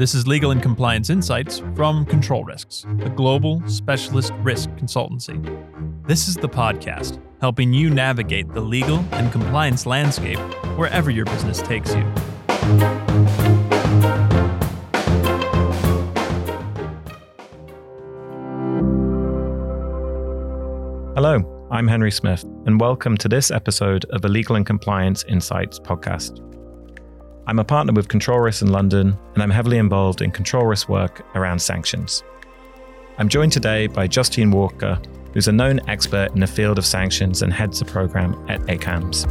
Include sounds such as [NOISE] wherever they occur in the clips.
This is Legal and Compliance Insights from Control Risks, a global specialist risk consultancy. This is the podcast helping you navigate the legal and compliance landscape wherever your business takes you. Hello, I'm Henry Smith, and welcome to this episode of the Legal and Compliance Insights podcast. I'm a partner with Control Risk in London, and I'm heavily involved in control risk work around sanctions. I'm joined today by Justine Walker, who's a known expert in the field of sanctions and heads the program at ACAMS.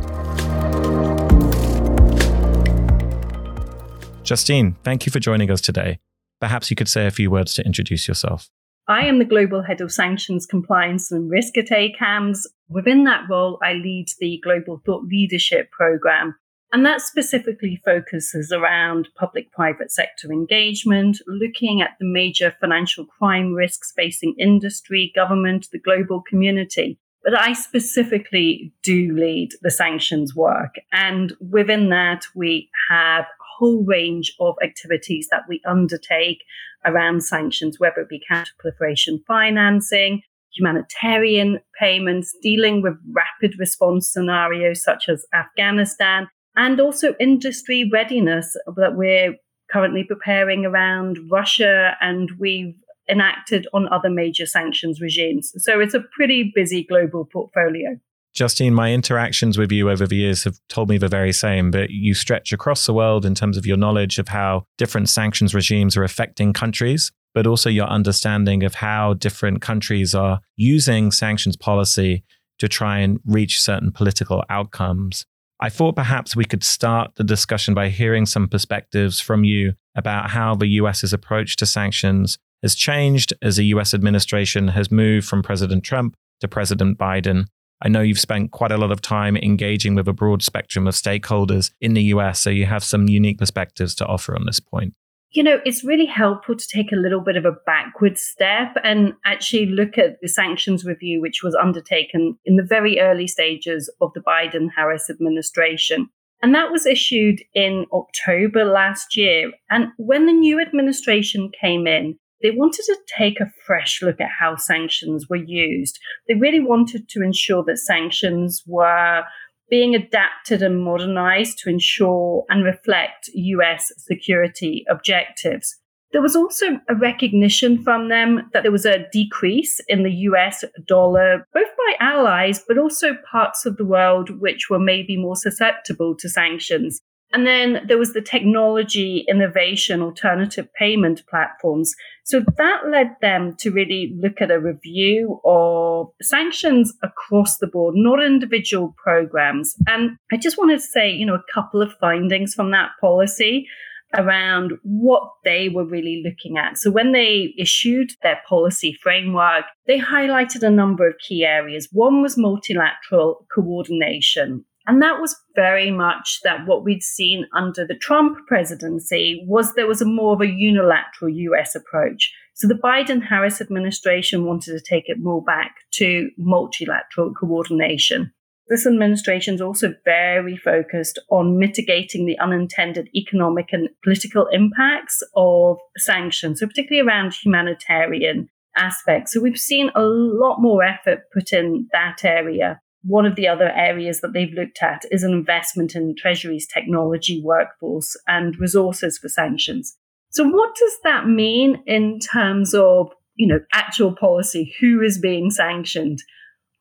Justine, thank you for joining us today. Perhaps you could say a few words to introduce yourself. I am the Global Head of Sanctions Compliance and Risk at ACAMS. Within that role, I lead the Global Thought Leadership Program, and that specifically focuses around public private sector engagement, looking at the major financial crime risks facing industry, government, the global community. But I specifically do lead the sanctions work. And within that, we have a whole range of activities that we undertake around sanctions, whether it be counter proliferation financing, humanitarian payments, dealing with rapid response scenarios such as Afghanistan, and also industry readiness that we're currently preparing around Russia and we've enacted on other major sanctions regimes. So it's a pretty busy global portfolio. Justine, my interactions with you over the years have told me the very same, but you stretch across the world in terms of your knowledge of how different sanctions regimes are affecting countries, but also your understanding of how different countries are using sanctions policy to try and reach certain political outcomes. I thought perhaps we could start the discussion by hearing some perspectives from you about how the US's approach to sanctions has changed as the US administration has moved from President Trump to President Biden. I know you've spent quite a lot of time engaging with a broad spectrum of stakeholders in the US, so you have some unique perspectives to offer on this point you know, it's really helpful to take a little bit of a backward step and actually look at the sanctions review, which was undertaken in the very early stages of the Biden Harris administration. And that was issued in October last year. And when the new administration came in, they wanted to take a fresh look at how sanctions were used. They really wanted to ensure that sanctions were being adapted and modernized to ensure and reflect US security objectives. There was also a recognition from them that there was a decrease in the US dollar, both by allies, but also parts of the world which were maybe more susceptible to sanctions. And then there was the technology innovation, alternative payment platforms. So that led them to really look at a review of sanctions across the board, not individual programs. And I just wanted to say, you know, a couple of findings from that policy around what they were really looking at. So when they issued their policy framework, they highlighted a number of key areas. One was multilateral coordination. And that was very much that what we'd seen under the Trump presidency was there was a more of a unilateral US approach. So the Biden Harris administration wanted to take it more back to multilateral coordination. This administration is also very focused on mitigating the unintended economic and political impacts of sanctions, so particularly around humanitarian aspects. So we've seen a lot more effort put in that area. One of the other areas that they've looked at is an investment in Treasury's technology workforce and resources for sanctions. So, what does that mean in terms of, you know, actual policy? Who is being sanctioned?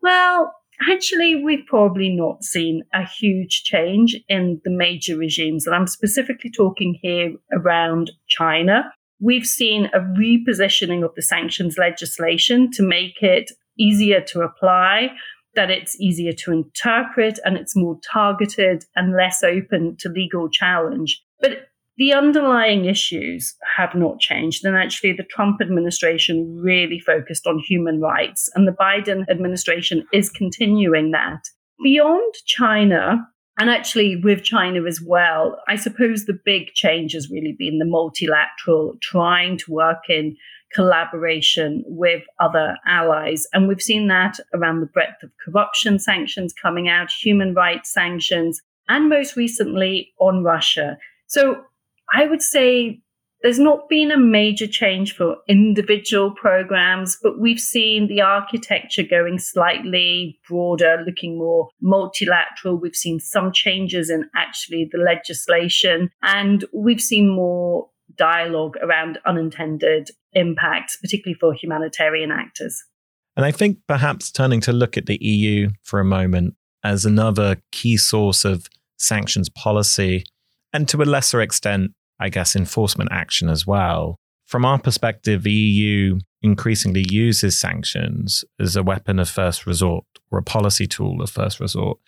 Well, actually, we've probably not seen a huge change in the major regimes. And I'm specifically talking here around China. We've seen a repositioning of the sanctions legislation to make it easier to apply that it's easier to interpret and it's more targeted and less open to legal challenge. But the underlying issues have not changed. And actually, the Trump administration really focused on human rights, and the Biden administration is continuing that. Beyond China, and actually with China as well, I suppose the big change has really been the multilateral trying to work in collaboration with other allies. And we've seen that around the breadth of corruption sanctions coming out, human rights sanctions, and most recently on Russia. So I would say There's not been a major change for individual programs, but we've seen the architecture going slightly broader, looking more multilateral. We've seen some changes in actually the legislation, and we've seen more dialogue around unintended impacts, particularly for humanitarian actors. And I think perhaps turning to look at the EU for a moment as another key source of sanctions policy, and to a lesser extent, I guess, enforcement action as well. From our perspective, the EU increasingly uses sanctions as a weapon of first resort or a policy tool of first resort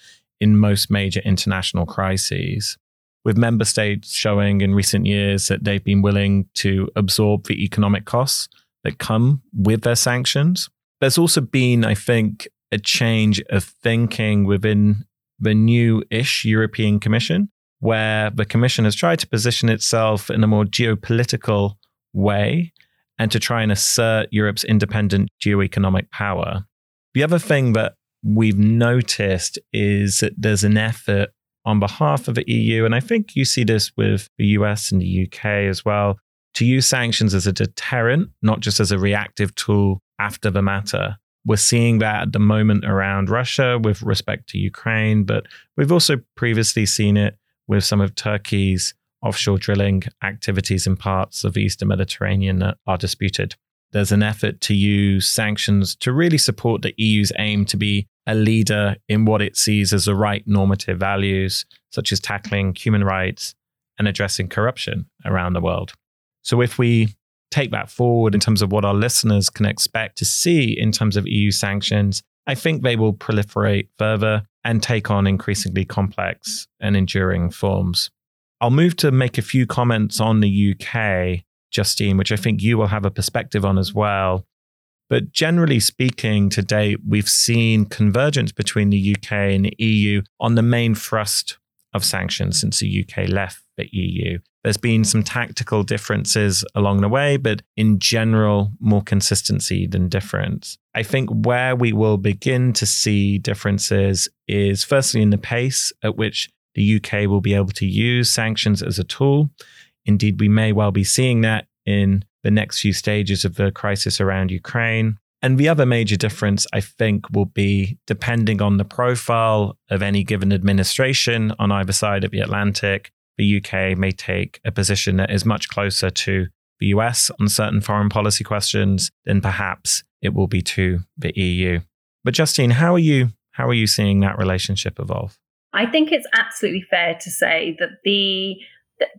in most major international crises, with member states showing in recent years that they've been willing to absorb the economic costs that come with their sanctions. There's also been, I think, a change of thinking within the new ish European Commission where the Commission has tried to position itself in a more geopolitical way and to try and assert Europe's independent geoeconomic power. The other thing that we've noticed is that there's an effort on behalf of the EU, and I think you see this with the US and the UK as well, to use sanctions as a deterrent, not just as a reactive tool after the matter. We're seeing that at the moment around Russia with respect to Ukraine, but we've also previously seen it with some of Turkey's offshore drilling activities in parts of the Eastern Mediterranean that are disputed. There's an effort to use sanctions to really support the EU's aim to be a leader in what it sees as the right normative values, such as tackling human rights and addressing corruption around the world. So, if we take that forward in terms of what our listeners can expect to see in terms of EU sanctions, I think they will proliferate further and take on increasingly complex and enduring forms. I'll move to make a few comments on the UK, Justine, which I think you will have a perspective on as well. But generally speaking, to date, we've seen convergence between the UK and the EU on the main thrust of sanctions since the UK left the EU. There's been some tactical differences along the way, but in general, more consistency than difference. I think where we will begin to see differences is firstly in the pace at which the UK will be able to use sanctions as a tool. Indeed, we may well be seeing that in the next few stages of the crisis around Ukraine. And the other major difference, I think, will be depending on the profile of any given administration on either side of the Atlantic, the UK may take a position that is much closer to the US on certain foreign policy questions than perhaps it will be to the EU. But Justine, how are you how are you seeing that relationship evolve? I think it's absolutely fair to say that the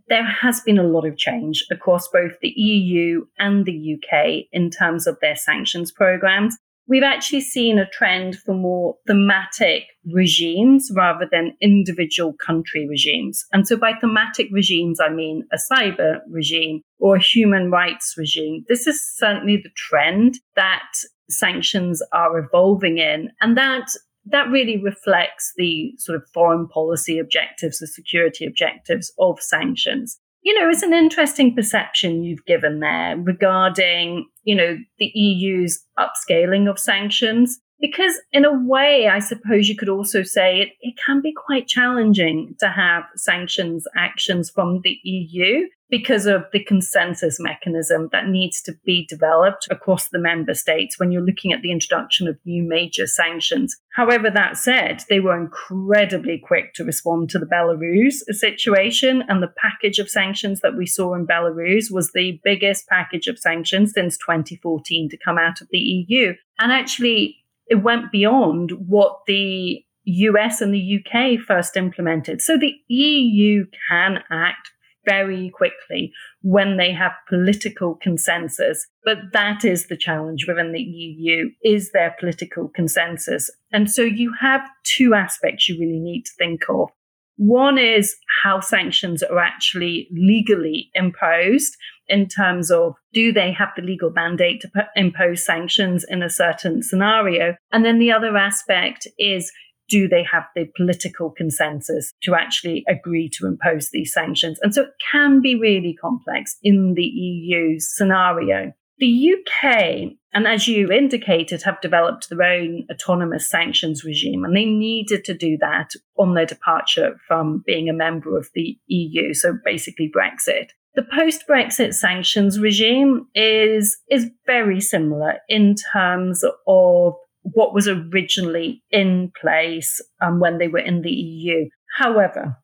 there has been a lot of change across both the EU and the UK in terms of their sanctions programs we've actually seen a trend for more thematic regimes rather than individual country regimes. And so by thematic regimes, I mean a cyber regime or a human rights regime. This is certainly the trend that sanctions are evolving in. And that that really reflects the sort of foreign policy objectives, the security objectives of sanctions you know, it's an interesting perception you've given there regarding, you know, the EU's upscaling of sanctions. Because in a way, I suppose you could also say it, it can be quite challenging to have sanctions actions from the EU because of the consensus mechanism that needs to be developed across the member states when you're looking at the introduction of new major sanctions. However, that said, they were incredibly quick to respond to the Belarus situation, and the package of sanctions that we saw in Belarus was the biggest package of sanctions since 2014 to come out of the EU. And actually, it went beyond what the US and the UK first implemented. So the EU can act very quickly when they have political consensus. But that is the challenge within the EU is their political consensus. And so you have two aspects you really need to think of. One is how sanctions are actually legally imposed in terms of do they have the legal mandate to impose sanctions in a certain scenario? And then the other aspect is do they have the political consensus to actually agree to impose these sanctions? And so it can be really complex in the EU scenario. The UK, and as you indicated, have developed their own autonomous sanctions regime, and they needed to do that on their departure from being a member of the EU, so basically Brexit. The post Brexit sanctions regime is, is very similar in terms of what was originally in place um, when they were in the EU. However,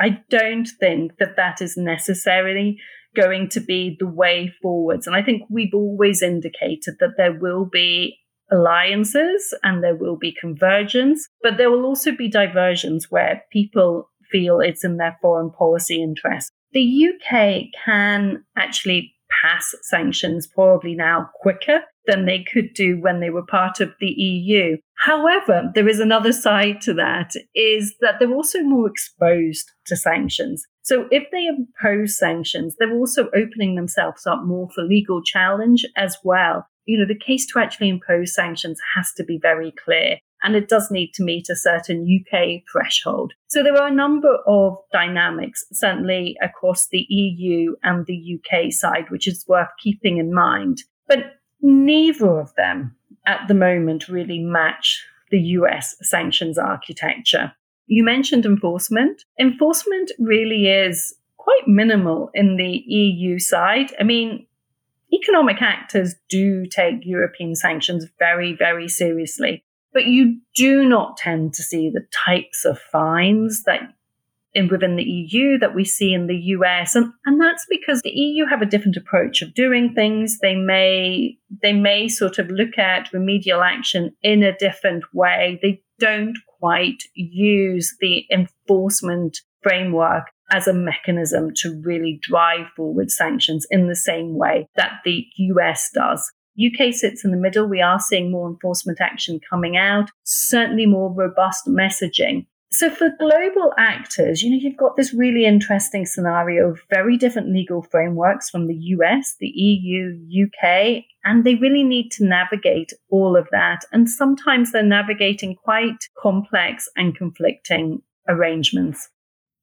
I don't think that that is necessarily going to be the way forwards. And I think we've always indicated that there will be alliances and there will be convergence, but there will also be diversions where people feel it's in their foreign policy interest. The UK can actually pass sanctions probably now quicker than they could do when they were part of the EU. However, there is another side to that is that they're also more exposed to sanctions. So if they impose sanctions, they're also opening themselves up more for legal challenge as well. You know, the case to actually impose sanctions has to be very clear and it does need to meet a certain UK threshold. So there are a number of dynamics, certainly across the EU and the UK side, which is worth keeping in mind. But neither of them at the moment really match the US sanctions architecture. You mentioned enforcement. Enforcement really is quite minimal in the EU side. I mean, economic actors do take European sanctions very, very seriously, but you do not tend to see the types of fines that in within the EU that we see in the US and, and that's because the EU have a different approach of doing things. They may they may sort of look at remedial action in a different way. They don't quite use the enforcement framework as a mechanism to really drive forward sanctions in the same way that the US does. UK sits in the middle. We are seeing more enforcement action coming out, certainly more robust messaging. So for global actors, you know, you've got this really interesting scenario of very different legal frameworks from the US, the EU, UK, and they really need to navigate all of that. And sometimes they're navigating quite complex and conflicting arrangements.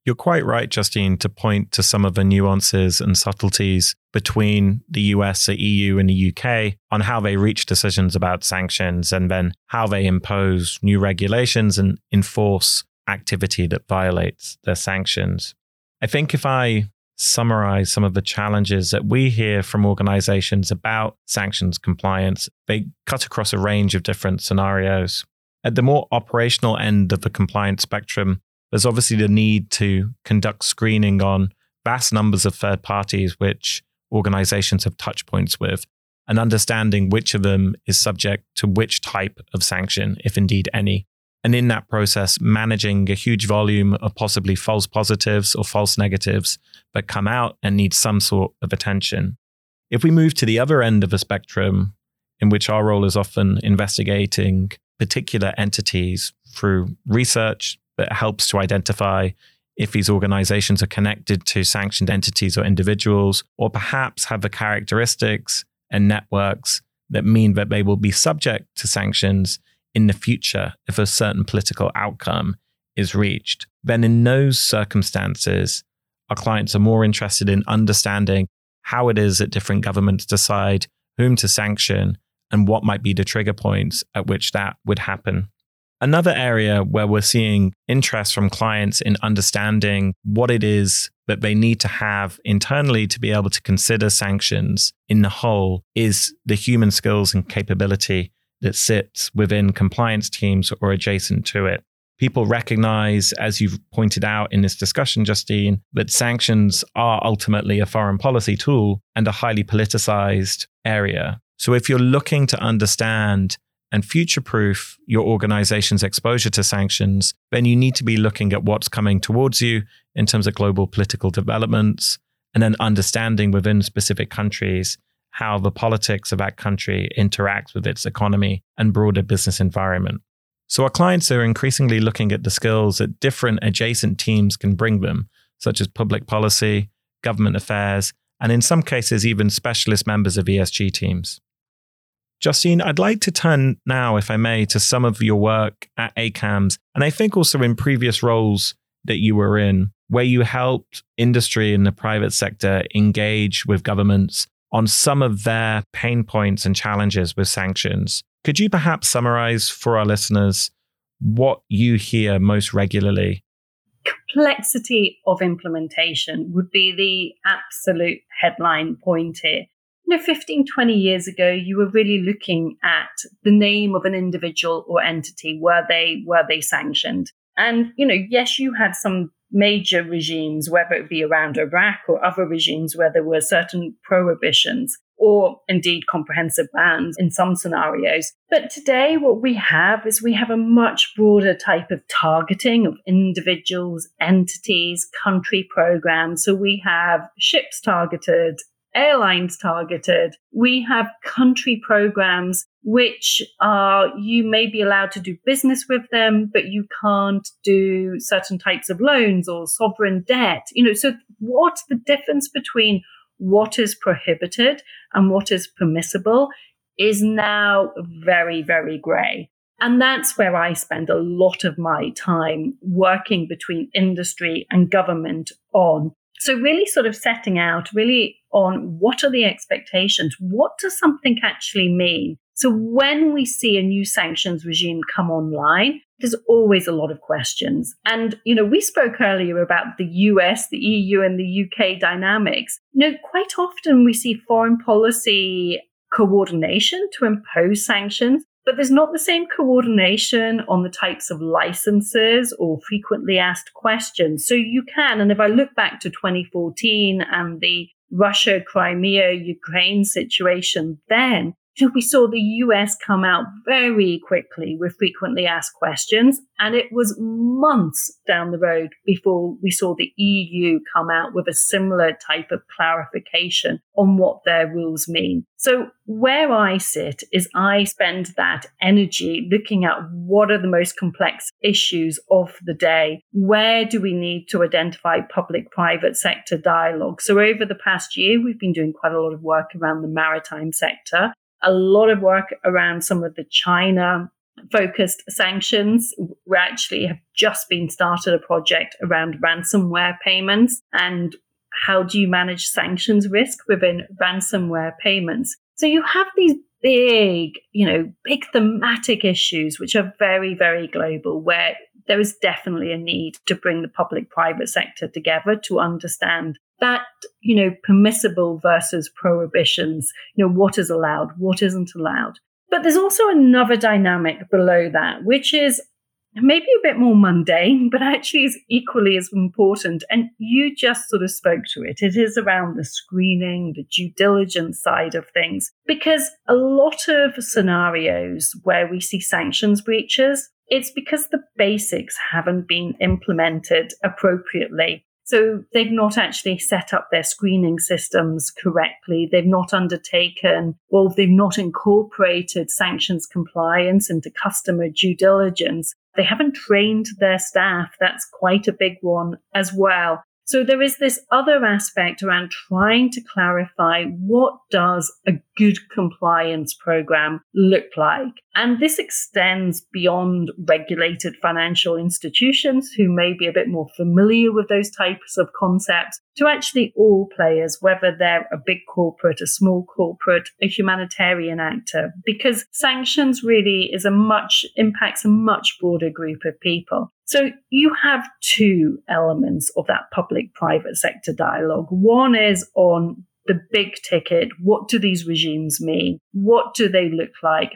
You're quite right, Justine, to point to some of the nuances and subtleties between the US, the EU, and the UK on how they reach decisions about sanctions and then how they impose new regulations and enforce activity that violates their sanctions. I think if I summarize some of the challenges that we hear from organizations about sanctions compliance, they cut across a range of different scenarios. At the more operational end of the compliance spectrum, there's obviously the need to conduct screening on vast numbers of third parties which organizations have touch points with and understanding which of them is subject to which type of sanction, if indeed any. And in that process, managing a huge volume of possibly false positives or false negatives that come out and need some sort of attention. If we move to the other end of the spectrum, in which our role is often investigating particular entities through research that helps to identify if these organizations are connected to sanctioned entities or individuals, or perhaps have the characteristics and networks that mean that they will be subject to sanctions in the future if a certain political outcome is reached, then in those circumstances, our clients are more interested in understanding how it is that different governments decide whom to sanction and what might be the trigger points at which that would happen. Another area where we're seeing interest from clients in understanding what it is that they need to have internally to be able to consider sanctions in the whole is the human skills and capability that sits within compliance teams or adjacent to it. People recognize, as you've pointed out in this discussion, Justine, that sanctions are ultimately a foreign policy tool and a highly politicized area. So if you're looking to understand and future proof your organization's exposure to sanctions, then you need to be looking at what's coming towards you in terms of global political developments and then understanding within specific countries how the politics of that country interacts with its economy and broader business environment. So our clients are increasingly looking at the skills that different adjacent teams can bring them, such as public policy, government affairs, and in some cases, even specialist members of ESG teams. Justine, I'd like to turn now, if I may, to some of your work at ACAMS, and I think also in previous roles that you were in, where you helped industry in the private sector engage with governments on some of their pain points and challenges with sanctions. Could you perhaps summarize for our listeners what you hear most regularly? complexity of implementation would be the absolute headline point here. You know, 15, 20 years ago, you were really looking at the name of an individual or entity. Were they, were they sanctioned? And, you know, yes, you had some major regimes, whether it be around Iraq or other regimes where there were certain prohibitions or indeed comprehensive bans in some scenarios. But today, what we have is we have a much broader type of targeting of individuals, entities, country programs. So we have ships targeted, airlines targeted. We have country programs which are you may be allowed to do business with them, but you can't do certain types of loans or sovereign debt. You know, so what's the difference between what is prohibited and what is permissible is now very, very grey. And that's where I spend a lot of my time working between industry and government on. So, really, sort of setting out really on what are the expectations? What does something actually mean? So, when we see a new sanctions regime come online, there's always a lot of questions. And, you know, we spoke earlier about the US, the EU, and the UK dynamics. You know, quite often we see foreign policy coordination to impose sanctions, but there's not the same coordination on the types of licenses or frequently asked questions. So you can, and if I look back to 2014 and the Russia, Crimea, Ukraine situation then, we saw the US come out very quickly with frequently asked questions, and it was months down the road before we saw the EU come out with a similar type of clarification on what their rules mean. So, where I sit is I spend that energy looking at what are the most complex issues of the day. Where do we need to identify public private sector dialogue? So, over the past year, we've been doing quite a lot of work around the maritime sector a lot of work around some of the China focused sanctions. We actually have just been started a project around ransomware payments and how do you manage sanctions risk within ransomware payments. So you have these big, you know, big thematic issues which are very, very global where there is definitely a need to bring the public private sector together to understand that you know permissible versus prohibitions. You know what is allowed what isn't allowed. But there's also another dynamic below that which is maybe a bit more mundane [LAUGHS] but actually is equally as important. And you just sort of spoke to it. It is around the screening the due diligence side of things because a lot of scenarios where we see sanctions breaches it's because the basics haven't been implemented appropriately so they've not actually set up their screening systems correctly. They've not undertaken, well, they've not incorporated sanctions compliance into customer due diligence. They haven't trained their staff. That's quite a big one as well. So there is this other aspect around trying to clarify what does a good compliance program look like? And this extends beyond regulated financial institutions who may be a bit more familiar with those types of concepts to actually all players, whether they're a big corporate, a small corporate, a humanitarian actor, because sanctions really is a much impacts a much broader group of people. So you have two elements of that public private sector dialogue. One is on the big ticket. What do these regimes mean? What do they look like?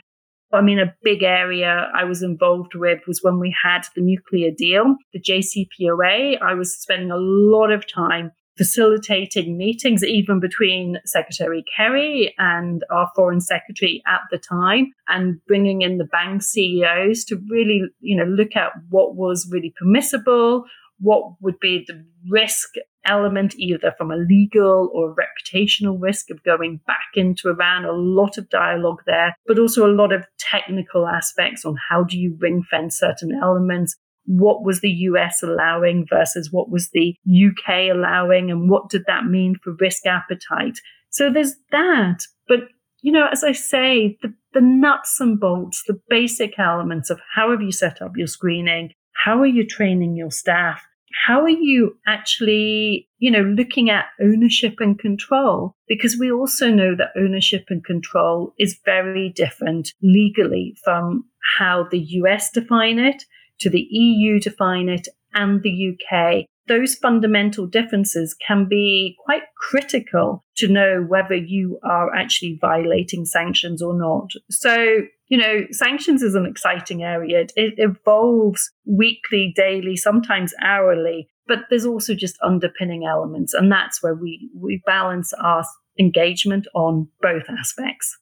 I mean, a big area I was involved with was when we had the nuclear deal, the JCPOA. I was spending a lot of time facilitating meetings, even between Secretary Kerry and our Foreign Secretary at the time, and bringing in the bank CEOs to really, you know, look at what was really permissible, what would be the risk element, either from a legal or reputational risk of going back into Iran, a lot of dialogue there, but also a lot of technical aspects on how do you ring fence certain elements. What was the US allowing versus what was the UK allowing, and what did that mean for risk appetite? So there's that. But, you know, as I say, the, the nuts and bolts, the basic elements of how have you set up your screening? How are you training your staff? how are you actually, you know, looking at ownership and control? Because we also know that ownership and control is very different legally from how the US define it to the EU define it and the UK, those fundamental differences can be quite critical to know whether you are actually violating sanctions or not. So, you know, sanctions is an exciting area. It, it evolves weekly, daily, sometimes hourly, but there's also just underpinning elements. And that's where we, we balance our engagement on both aspects.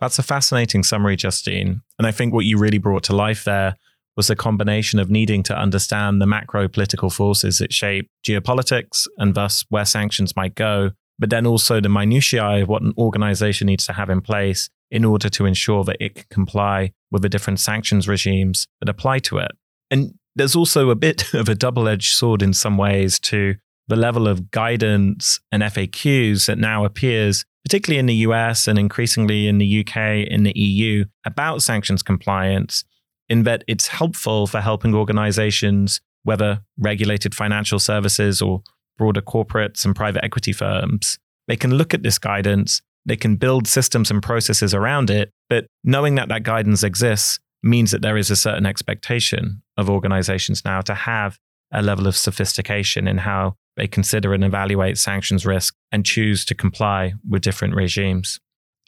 That's a fascinating summary, Justine. And I think what you really brought to life there was a combination of needing to understand the macro political forces that shape geopolitics and thus where sanctions might go, but then also the minutiae of what an organization needs to have in place in order to ensure that it can comply with the different sanctions regimes that apply to it. And there's also a bit [LAUGHS] of a double edged sword in some ways to the level of guidance and FAQs that now appears, particularly in the US and increasingly in the UK, in the EU, about sanctions compliance in that it's helpful for helping organizations, whether regulated financial services or broader corporates and private equity firms. They can look at this guidance, they can build systems and processes around it, but knowing that that guidance exists means that there is a certain expectation of organizations now to have a level of sophistication in how they consider and evaluate sanctions risk and choose to comply with different regimes.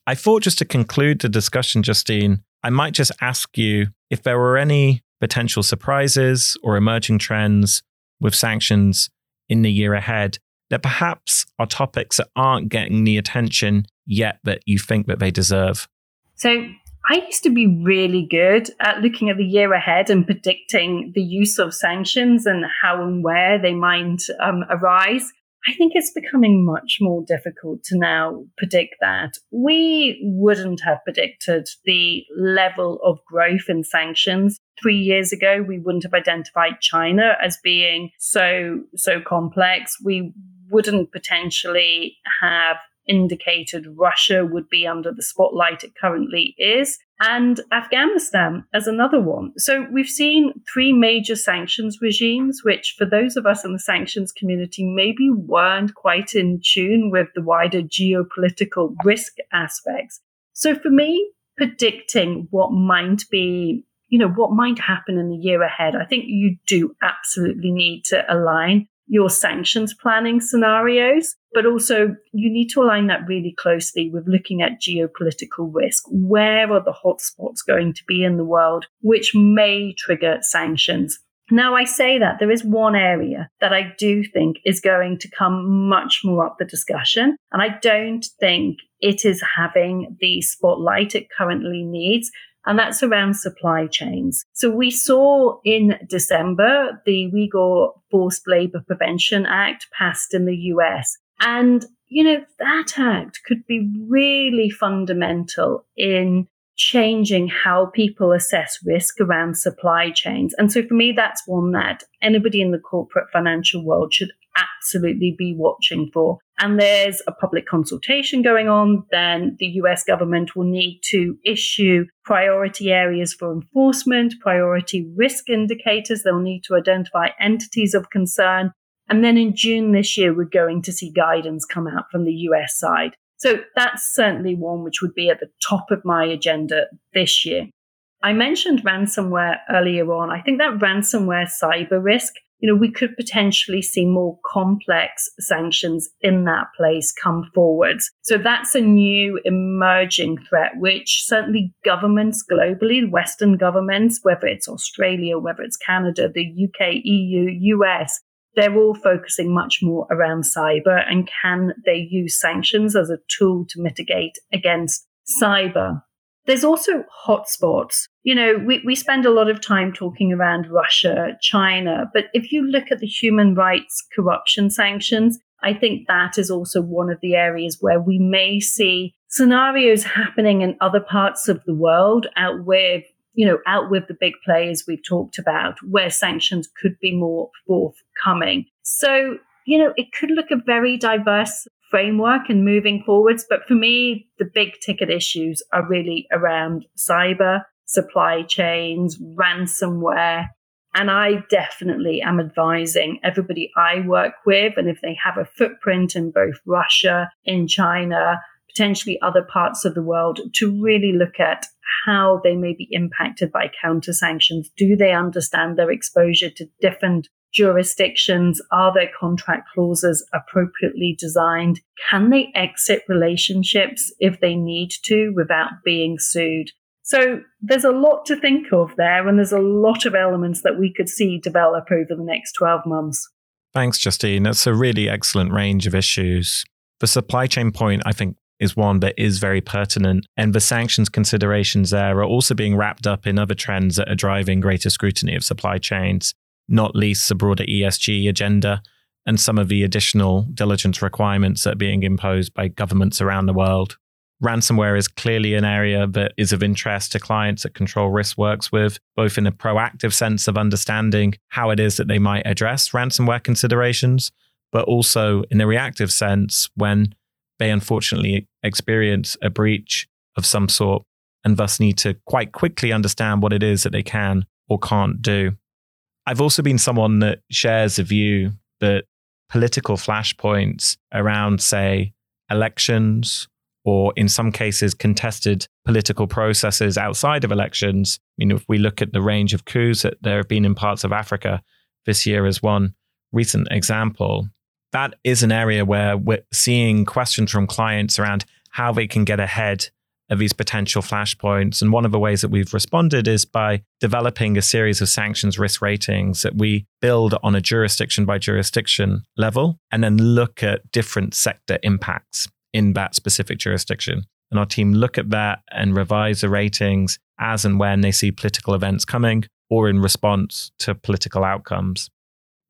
I thought just to conclude the discussion, Justine, I might just ask you if there were any potential surprises or emerging trends with sanctions in the year ahead that perhaps are topics that aren't getting the attention yet that you think that they deserve. So I used to be really good at looking at the year ahead and predicting the use of sanctions and how and where they might um, arise. I think it's becoming much more difficult to now predict that. We wouldn't have predicted the level of growth in sanctions. Three years ago, we wouldn't have identified China as being so, so complex. We wouldn't potentially have indicated Russia would be under the spotlight it currently is, and Afghanistan as another one. So we've seen three major sanctions regimes, which for those of us in the sanctions community maybe weren't quite in tune with the wider geopolitical risk aspects. So for me, predicting what might be you know what might happen in the year ahead i think you do absolutely need to align your sanctions planning scenarios, but also you need to align that really closely with looking at geopolitical risk. Where are the hotspots going to be in the world which may trigger sanctions? Now, I say that there is one area that I do think is going to come much more up the discussion, and I don't think it is having the spotlight it currently needs and that's around supply chains. So we saw in December the Uyghur Forced Labor Prevention Act passed in the US. And, you know, that act could be really fundamental in changing how people assess risk around supply chains. And so for me, that's one that anybody in the corporate financial world should absolutely be watching for. And there's a public consultation going on, then the US government will need to issue priority areas for enforcement, priority risk indicators. They'll need to identify entities of concern. And then in June this year, we're going to see guidance come out from the US side. So that's certainly one which would be at the top of my agenda this year. I mentioned ransomware earlier on. I think that ransomware cyber risk, you know, we could potentially see more complex sanctions in that place come forwards. So that's a new emerging threat, which certainly governments globally, Western governments, whether it's Australia, whether it's Canada, the UK, EU, US, they're all focusing much more around cyber and can they use sanctions as a tool to mitigate against cyber? There's also hotspots. You know, we, we spend a lot of time talking around Russia, China, but if you look at the human rights corruption sanctions, I think that is also one of the areas where we may see scenarios happening in other parts of the world out with you know, out with the big players we've talked about, where sanctions could be more forthcoming. So, you know, it could look a very diverse framework and moving forwards. But for me, the big ticket issues are really around cyber, supply chains, ransomware. And I definitely am advising everybody I work with, and if they have a footprint in both Russia, in China, potentially other parts of the world, to really look at how they may be impacted by counter sanctions. Do they understand their exposure to different jurisdictions? Are their contract clauses appropriately designed? Can they exit relationships if they need to without being sued? So there's a lot to think of there, and there's a lot of elements that we could see develop over the next 12 months. Thanks, Justine. That's a really excellent range of issues. The supply chain point, I think, is one that is very pertinent. And the sanctions considerations there are also being wrapped up in other trends that are driving greater scrutiny of supply chains, not least the broader ESG agenda and some of the additional diligence requirements that are being imposed by governments around the world. Ransomware is clearly an area that is of interest to clients that Control Risk works with, both in a proactive sense of understanding how it is that they might address ransomware considerations, but also in a reactive sense when they unfortunately experience a breach of some sort and thus need to quite quickly understand what it is that they can or can't do. I've also been someone that shares a view that political flashpoints around, say, elections or in some cases contested political processes outside of elections. I mean, if we look at the range of coups that there have been in parts of Africa this year is one recent example, that is an area where we're seeing questions from clients around how they can get ahead of these potential flashpoints. And one of the ways that we've responded is by developing a series of sanctions risk ratings that we build on a jurisdiction by jurisdiction level and then look at different sector impacts in that specific jurisdiction. And our team look at that and revise the ratings as and when they see political events coming or in response to political outcomes.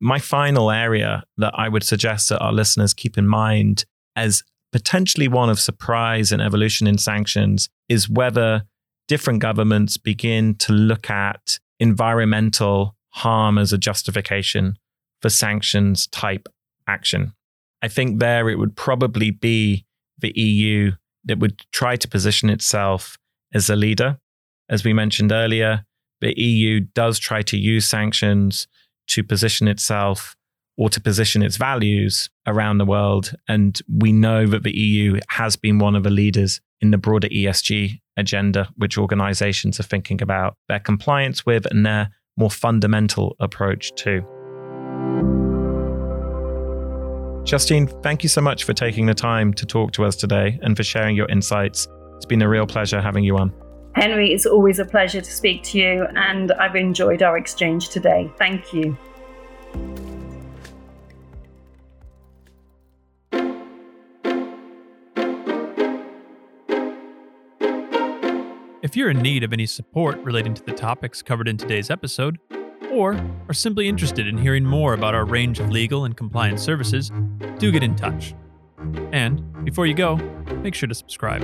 My final area that I would suggest that our listeners keep in mind as potentially one of surprise and evolution in sanctions is whether different governments begin to look at environmental harm as a justification for sanctions type action. I think there it would probably be the EU that would try to position itself as a leader. As we mentioned earlier, the EU does try to use sanctions to position itself or to position its values around the world. And we know that the EU has been one of the leaders in the broader ESG agenda, which organizations are thinking about their compliance with and their more fundamental approach to. Justine, thank you so much for taking the time to talk to us today and for sharing your insights. It's been a real pleasure having you on. Henry, it's always a pleasure to speak to you, and I've enjoyed our exchange today. Thank you. If you're in need of any support relating to the topics covered in today's episode, or are simply interested in hearing more about our range of legal and compliance services, do get in touch. And before you go, make sure to subscribe.